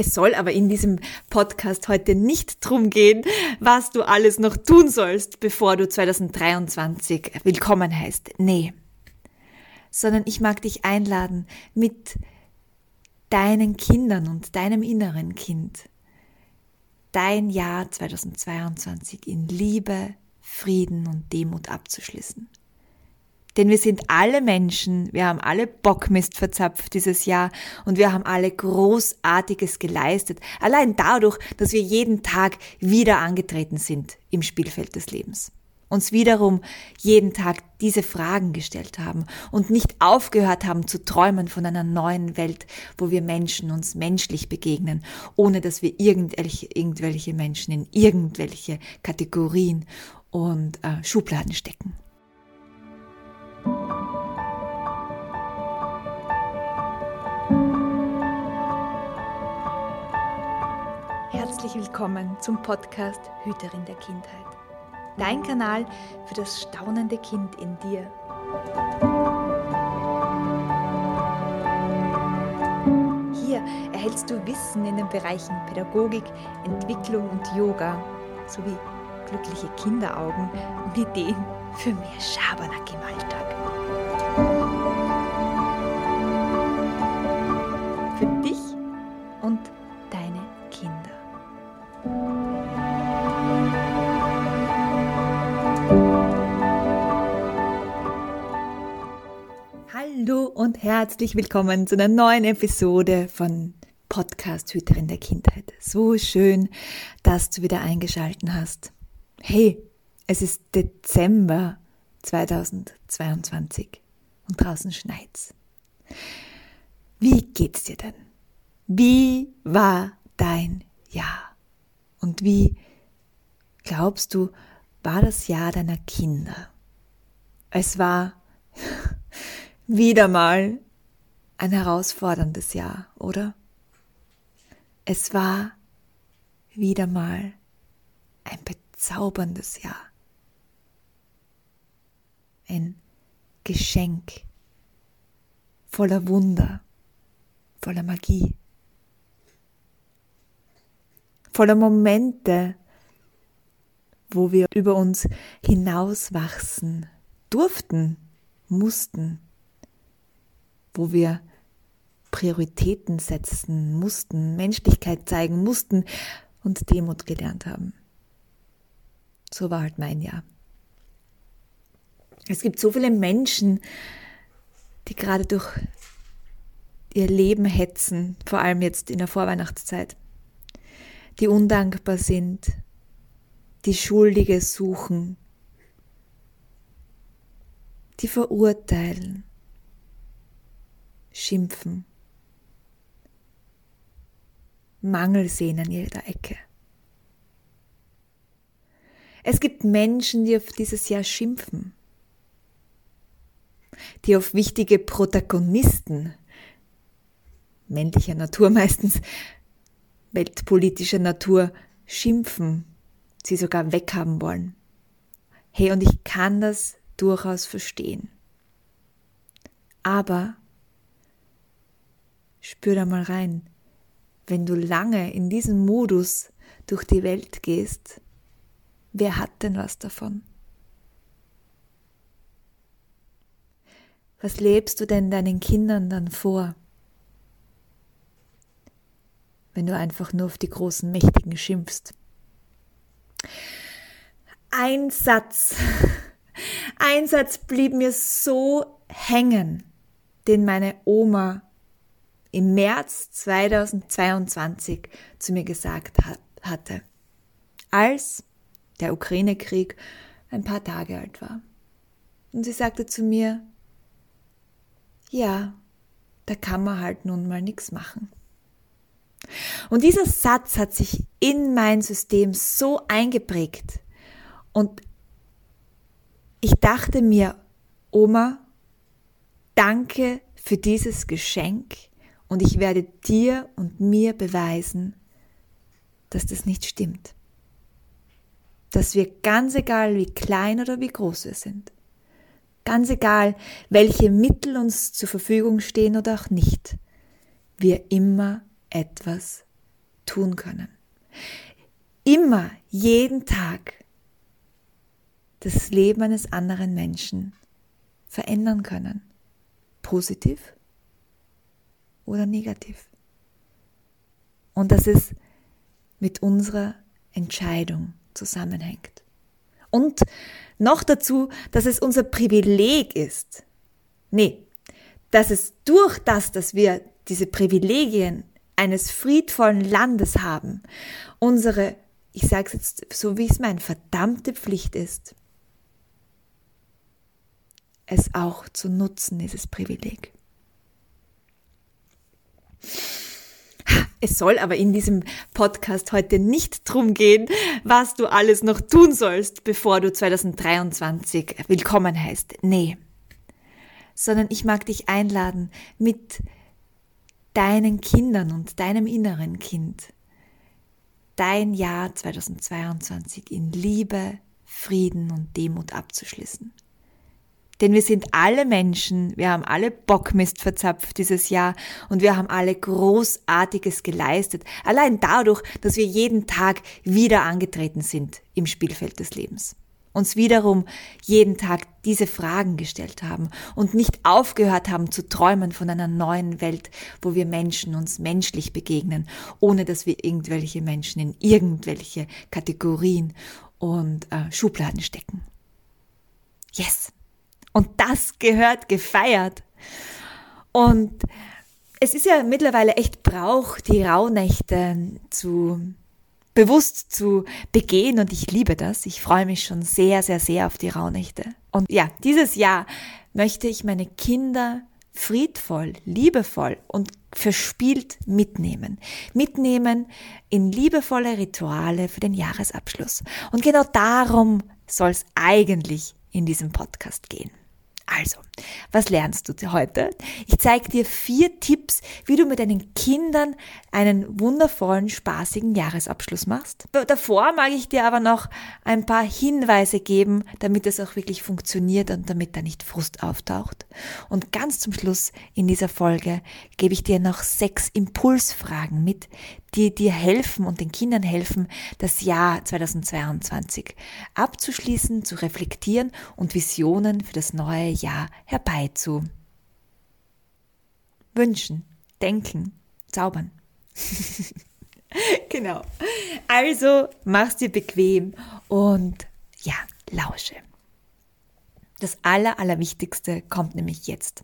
Es soll aber in diesem Podcast heute nicht drum gehen, was du alles noch tun sollst, bevor du 2023 willkommen heißt. Nee. Sondern ich mag dich einladen, mit deinen Kindern und deinem inneren Kind dein Jahr 2022 in Liebe, Frieden und Demut abzuschließen. Denn wir sind alle Menschen, wir haben alle Bockmist verzapft dieses Jahr und wir haben alle Großartiges geleistet. Allein dadurch, dass wir jeden Tag wieder angetreten sind im Spielfeld des Lebens. Uns wiederum jeden Tag diese Fragen gestellt haben und nicht aufgehört haben zu träumen von einer neuen Welt, wo wir Menschen uns menschlich begegnen, ohne dass wir irgendwelche, irgendwelche Menschen in irgendwelche Kategorien und äh, Schubladen stecken. Herzlich willkommen zum Podcast Hüterin der Kindheit. Dein Kanal für das staunende Kind in dir. Hier erhältst du Wissen in den Bereichen Pädagogik, Entwicklung und Yoga sowie glückliche Kinderaugen und Ideen für mehr Schabernack im Alltag. Hallo und herzlich willkommen zu einer neuen Episode von Podcast Hüterin der Kindheit. So schön, dass du wieder eingeschalten hast. Hey, es ist Dezember 2022 und draußen schneit's. Wie geht's dir denn? Wie war dein Jahr? Und wie glaubst du, war das Jahr deiner Kinder? Es war wieder mal ein herausforderndes Jahr, oder? Es war wieder mal ein bezauberndes Jahr. Ein Geschenk voller Wunder, voller Magie, voller Momente, wo wir über uns hinauswachsen durften, mussten, wo wir Prioritäten setzen mussten, Menschlichkeit zeigen mussten und Demut gelernt haben. So war halt mein Jahr. Es gibt so viele Menschen, die gerade durch ihr Leben hetzen, vor allem jetzt in der Vorweihnachtszeit, die undankbar sind, die Schuldige suchen, die verurteilen, schimpfen, Mangel sehen an jeder Ecke. Es gibt Menschen, die auf dieses Jahr schimpfen, die auf wichtige Protagonisten männlicher Natur meistens, weltpolitischer Natur schimpfen, sie sogar weghaben wollen. Hey, und ich kann das durchaus verstehen. Aber spür da mal rein, wenn du lange in diesem Modus durch die Welt gehst, Wer hat denn was davon? Was lebst du denn deinen Kindern dann vor? Wenn du einfach nur auf die großen Mächtigen schimpfst. Ein Satz, ein Satz blieb mir so hängen, den meine Oma im März 2022 zu mir gesagt hat, hatte. Als der Ukraine-Krieg ein paar Tage alt war. Und sie sagte zu mir, ja, da kann man halt nun mal nichts machen. Und dieser Satz hat sich in mein System so eingeprägt. Und ich dachte mir, Oma, danke für dieses Geschenk und ich werde dir und mir beweisen, dass das nicht stimmt dass wir ganz egal, wie klein oder wie groß wir sind, ganz egal, welche Mittel uns zur Verfügung stehen oder auch nicht, wir immer etwas tun können. Immer, jeden Tag das Leben eines anderen Menschen verändern können. Positiv oder negativ. Und dass es mit unserer Entscheidung zusammenhängt. Und noch dazu, dass es unser Privileg ist. Nee, dass es durch das, dass wir diese Privilegien eines friedvollen Landes haben, unsere, ich sage es jetzt so, wie es meine verdammte Pflicht ist, es auch zu nutzen, dieses Privileg. Es soll aber in diesem Podcast heute nicht drum gehen, was du alles noch tun sollst, bevor du 2023 willkommen heißt. Nee. Sondern ich mag dich einladen, mit deinen Kindern und deinem inneren Kind dein Jahr 2022 in Liebe, Frieden und Demut abzuschließen. Denn wir sind alle Menschen, wir haben alle Bockmist verzapft dieses Jahr und wir haben alle Großartiges geleistet. Allein dadurch, dass wir jeden Tag wieder angetreten sind im Spielfeld des Lebens. Uns wiederum jeden Tag diese Fragen gestellt haben und nicht aufgehört haben zu träumen von einer neuen Welt, wo wir Menschen uns menschlich begegnen, ohne dass wir irgendwelche Menschen in irgendwelche Kategorien und äh, Schubladen stecken. Yes! Und das gehört gefeiert. Und es ist ja mittlerweile echt Brauch, die Rauhnächte zu bewusst zu begehen und ich liebe das. Ich freue mich schon sehr, sehr, sehr auf die Rauhnächte. Und ja, dieses Jahr möchte ich meine Kinder friedvoll, liebevoll und verspielt mitnehmen. Mitnehmen in liebevolle Rituale für den Jahresabschluss. Und genau darum soll es eigentlich in diesem Podcast gehen. Also, was lernst du heute? Ich zeige dir vier Tipps, wie du mit deinen Kindern einen wundervollen, spaßigen Jahresabschluss machst. Davor mag ich dir aber noch ein paar Hinweise geben, damit es auch wirklich funktioniert und damit da nicht Frust auftaucht. Und ganz zum Schluss in dieser Folge gebe ich dir noch sechs Impulsfragen mit, die dir helfen und den Kindern helfen, das Jahr 2022 abzuschließen, zu reflektieren und Visionen für das neue Jahr herbeizu wünschen, denken, zaubern. genau. Also mach's dir bequem und ja, lausche. Das Aller, Allerwichtigste kommt nämlich jetzt.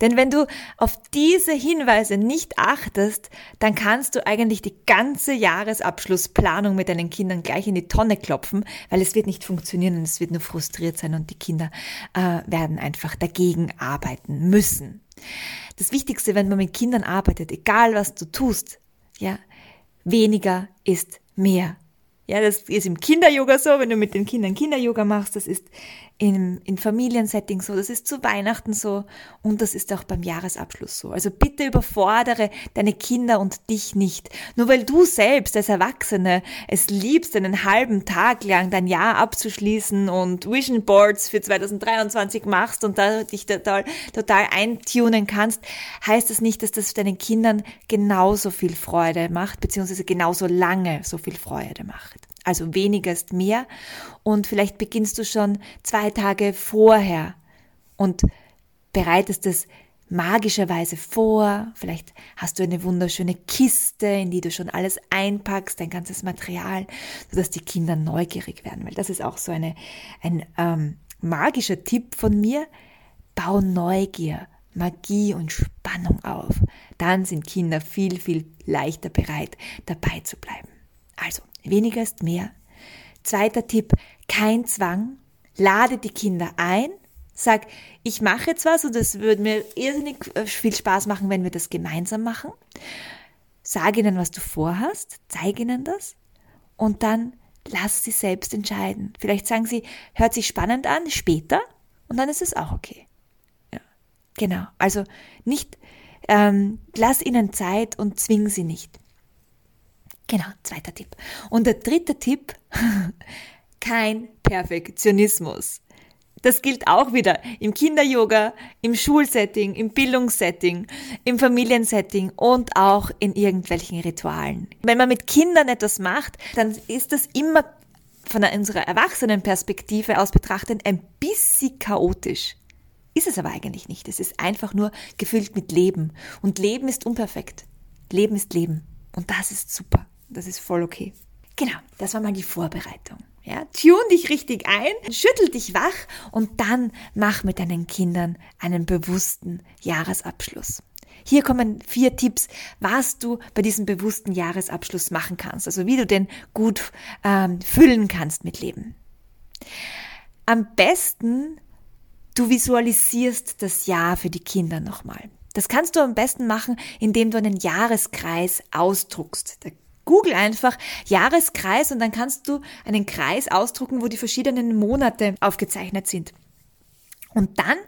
Denn wenn du auf diese Hinweise nicht achtest, dann kannst du eigentlich die ganze Jahresabschlussplanung mit deinen Kindern gleich in die Tonne klopfen, weil es wird nicht funktionieren und es wird nur frustriert sein und die Kinder äh, werden einfach dagegen arbeiten müssen. Das Wichtigste, wenn man mit Kindern arbeitet, egal was du tust, ja, weniger ist mehr. Ja, das ist im Kinder-Yoga so, wenn du mit den Kindern Kinder-Yoga machst, das ist in, in Familiensettings so, das ist zu Weihnachten so und das ist auch beim Jahresabschluss so. Also bitte überfordere deine Kinder und dich nicht. Nur weil du selbst als Erwachsene es liebst, einen halben Tag lang dein Jahr abzuschließen und Vision Boards für 2023 machst und da dich total, total eintunen kannst, heißt das nicht, dass das deinen Kindern genauso viel Freude macht, beziehungsweise genauso lange so viel Freude macht. Also weniger ist mehr und vielleicht beginnst du schon zwei Tage vorher und bereitest es magischerweise vor. Vielleicht hast du eine wunderschöne Kiste, in die du schon alles einpackst, dein ganzes Material, sodass die Kinder neugierig werden. Weil das ist auch so eine, ein ähm, magischer Tipp von mir. Bau Neugier, Magie und Spannung auf. Dann sind Kinder viel, viel leichter bereit, dabei zu bleiben. Also, Weniger ist mehr. Zweiter Tipp, kein Zwang. Lade die Kinder ein. Sag, ich mache jetzt was und es würde mir irrsinnig äh, viel Spaß machen, wenn wir das gemeinsam machen. Sag ihnen, was du vorhast, zeig ihnen das und dann lass sie selbst entscheiden. Vielleicht sagen sie, hört sich spannend an, später und dann ist es auch okay. Ja, genau. Also nicht, ähm, lass ihnen Zeit und zwing sie nicht. Genau, zweiter Tipp. Und der dritte Tipp, kein Perfektionismus. Das gilt auch wieder im Kinder-Yoga, im Schulsetting, im Bildungssetting, im Familiensetting und auch in irgendwelchen Ritualen. Wenn man mit Kindern etwas macht, dann ist das immer von unserer Erwachsenenperspektive aus betrachtet ein bisschen chaotisch. Ist es aber eigentlich nicht. Es ist einfach nur gefüllt mit Leben. Und Leben ist unperfekt. Leben ist Leben. Und das ist super. Das ist voll okay. Genau, das war mal die Vorbereitung. Ja, tune dich richtig ein, schüttel dich wach und dann mach mit deinen Kindern einen bewussten Jahresabschluss. Hier kommen vier Tipps, was du bei diesem bewussten Jahresabschluss machen kannst, also wie du den gut ähm, füllen kannst mit Leben. Am besten du visualisierst das Jahr für die Kinder nochmal. Das kannst du am besten machen, indem du einen Jahreskreis ausdruckst. Da Google einfach Jahreskreis und dann kannst du einen Kreis ausdrucken, wo die verschiedenen Monate aufgezeichnet sind. Und dann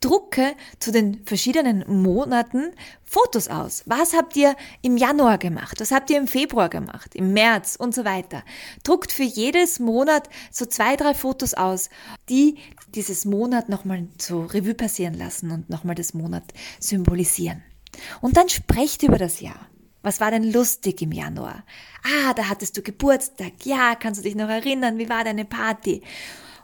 drucke zu den verschiedenen Monaten Fotos aus. Was habt ihr im Januar gemacht? Was habt ihr im Februar gemacht? Im März und so weiter. Druckt für jedes Monat so zwei, drei Fotos aus, die dieses Monat nochmal so Revue passieren lassen und nochmal das Monat symbolisieren. Und dann sprecht über das Jahr. Was war denn lustig im Januar? Ah, da hattest du Geburtstag. Ja, kannst du dich noch erinnern? Wie war deine Party?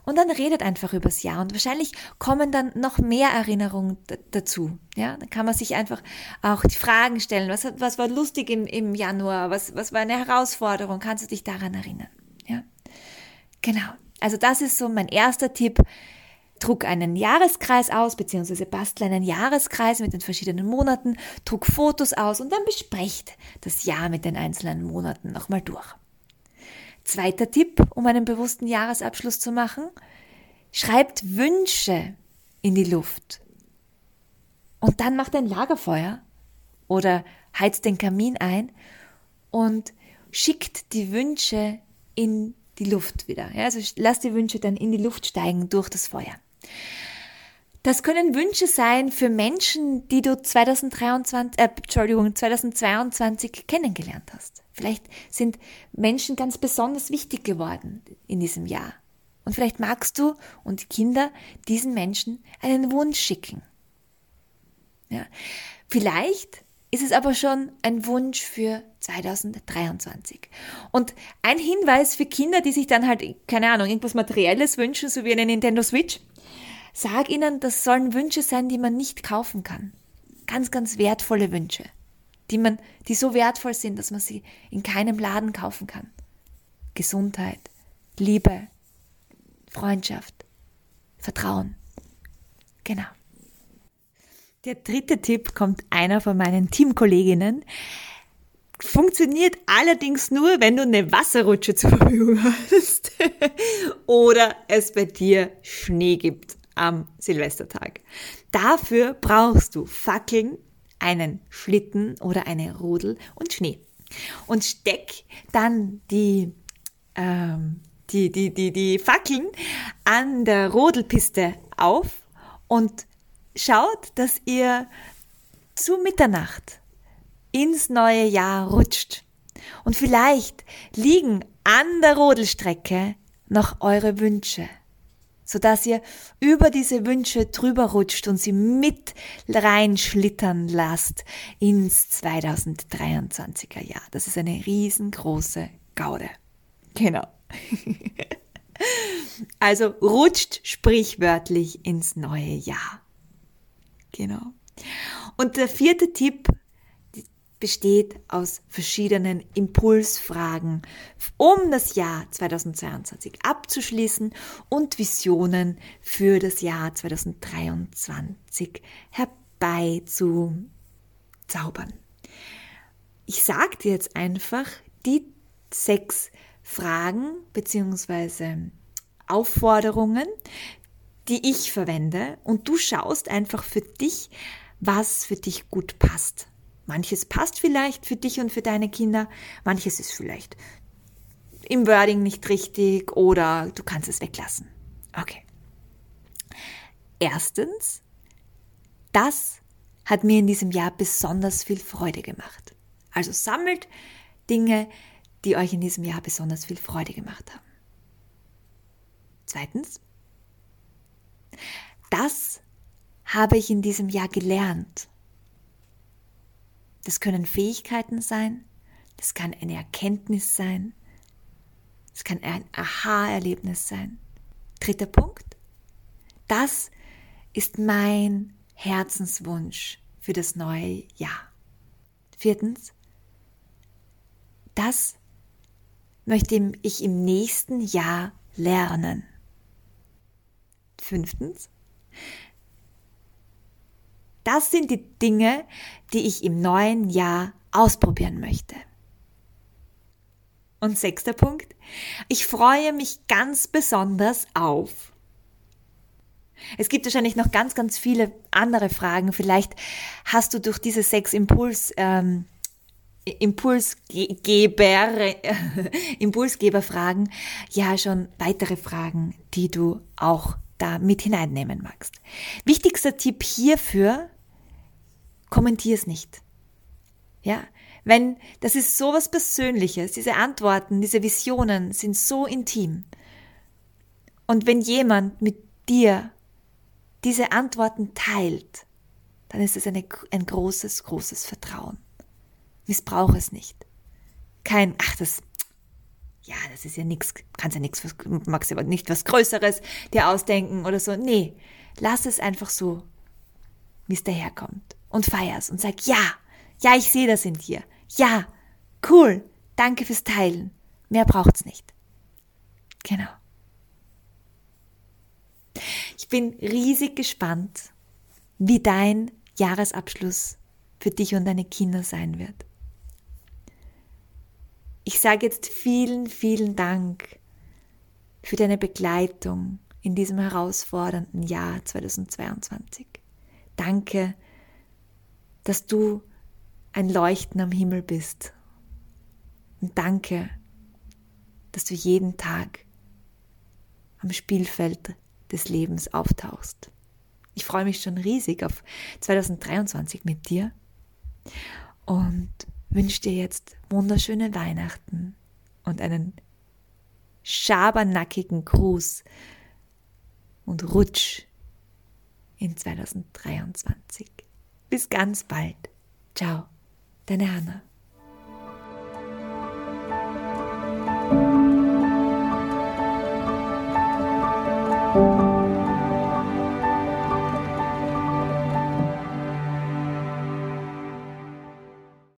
Und dann redet einfach übers Jahr und wahrscheinlich kommen dann noch mehr Erinnerungen dazu. Ja, dann kann man sich einfach auch die Fragen stellen. Was, was war lustig im, im Januar? Was, was war eine Herausforderung? Kannst du dich daran erinnern? Ja, genau. Also das ist so mein erster Tipp druck einen Jahreskreis aus, beziehungsweise bastle einen Jahreskreis mit den verschiedenen Monaten, druck Fotos aus und dann besprecht das Jahr mit den einzelnen Monaten nochmal durch. Zweiter Tipp, um einen bewussten Jahresabschluss zu machen, schreibt Wünsche in die Luft. Und dann macht ein Lagerfeuer oder heizt den Kamin ein und schickt die Wünsche in die Luft wieder. Ja, also lass die Wünsche dann in die Luft steigen durch das Feuer. Das können Wünsche sein für Menschen, die du 2023, äh, Entschuldigung, 2022 kennengelernt hast. Vielleicht sind Menschen ganz besonders wichtig geworden in diesem Jahr. Und vielleicht magst du und Kinder diesen Menschen einen Wunsch schicken. Ja. Vielleicht ist es aber schon ein Wunsch für 2023. Und ein Hinweis für Kinder, die sich dann halt, keine Ahnung, irgendwas Materielles wünschen, so wie eine Nintendo Switch, Sag ihnen, das sollen Wünsche sein, die man nicht kaufen kann. Ganz, ganz wertvolle Wünsche, die man, die so wertvoll sind, dass man sie in keinem Laden kaufen kann. Gesundheit, Liebe, Freundschaft, Vertrauen. Genau. Der dritte Tipp kommt einer von meinen Teamkolleginnen. Funktioniert allerdings nur, wenn du eine Wasserrutsche zur Verfügung hast oder es bei dir Schnee gibt am Silvestertag. Dafür brauchst du Fackeln, einen Schlitten oder eine Rudel und Schnee. Und steck dann die, ähm, die, die, die, die Fackeln an der Rodelpiste auf und schaut, dass ihr zu Mitternacht ins neue Jahr rutscht. Und vielleicht liegen an der Rodelstrecke noch eure Wünsche sodass ihr über diese Wünsche drüber rutscht und sie mit reinschlittern lasst ins 2023er Jahr. Das ist eine riesengroße Gaude. Genau. also rutscht sprichwörtlich ins neue Jahr. Genau. Und der vierte Tipp besteht aus verschiedenen Impulsfragen, um das Jahr 2022 abzuschließen und Visionen für das Jahr 2023 herbeizuzaubern. Ich sage dir jetzt einfach die sechs Fragen bzw. Aufforderungen, die ich verwende und du schaust einfach für dich, was für dich gut passt. Manches passt vielleicht für dich und für deine Kinder, manches ist vielleicht im Wording nicht richtig oder du kannst es weglassen. Okay. Erstens, das hat mir in diesem Jahr besonders viel Freude gemacht. Also sammelt Dinge, die euch in diesem Jahr besonders viel Freude gemacht haben. Zweitens, das habe ich in diesem Jahr gelernt. Das können Fähigkeiten sein, das kann eine Erkenntnis sein, es kann ein Aha-Erlebnis sein. Dritter Punkt. Das ist mein Herzenswunsch für das neue Jahr. Viertens. Das möchte ich im nächsten Jahr lernen. Fünftens. Das sind die Dinge, die ich im neuen Jahr ausprobieren möchte. Und sechster Punkt. Ich freue mich ganz besonders auf. Es gibt wahrscheinlich noch ganz, ganz viele andere Fragen. Vielleicht hast du durch diese sechs Impuls, ähm, Impulsgeber, Impulsgeberfragen ja schon weitere Fragen, die du auch da mit hineinnehmen magst. Wichtigster Tipp hierfür, kommentier es nicht. Ja, wenn, das ist so was Persönliches, diese Antworten, diese Visionen sind so intim. Und wenn jemand mit dir diese Antworten teilt, dann ist es eine, ein großes, großes Vertrauen. Missbrauch es nicht. Kein, ach, das, ja, das ist ja nichts, kannst ja nichts, magst aber nicht was Größeres dir ausdenken oder so. Nee, lass es einfach so, wie es daherkommt. Und feier's und sag, ja, ja, ich sehe das in dir. Ja, cool. Danke fürs Teilen. Mehr braucht's nicht. Genau. Ich bin riesig gespannt, wie dein Jahresabschluss für dich und deine Kinder sein wird. Ich sage jetzt vielen, vielen Dank für deine Begleitung in diesem herausfordernden Jahr 2022. Danke, dass du ein Leuchten am Himmel bist. Und danke, dass du jeden Tag am Spielfeld des Lebens auftauchst. Ich freue mich schon riesig auf 2023 mit dir und wünsche dir jetzt wunderschöne Weihnachten und einen schabernackigen Gruß und Rutsch in 2023. Bis ganz bald. Ciao. Deine Hanna.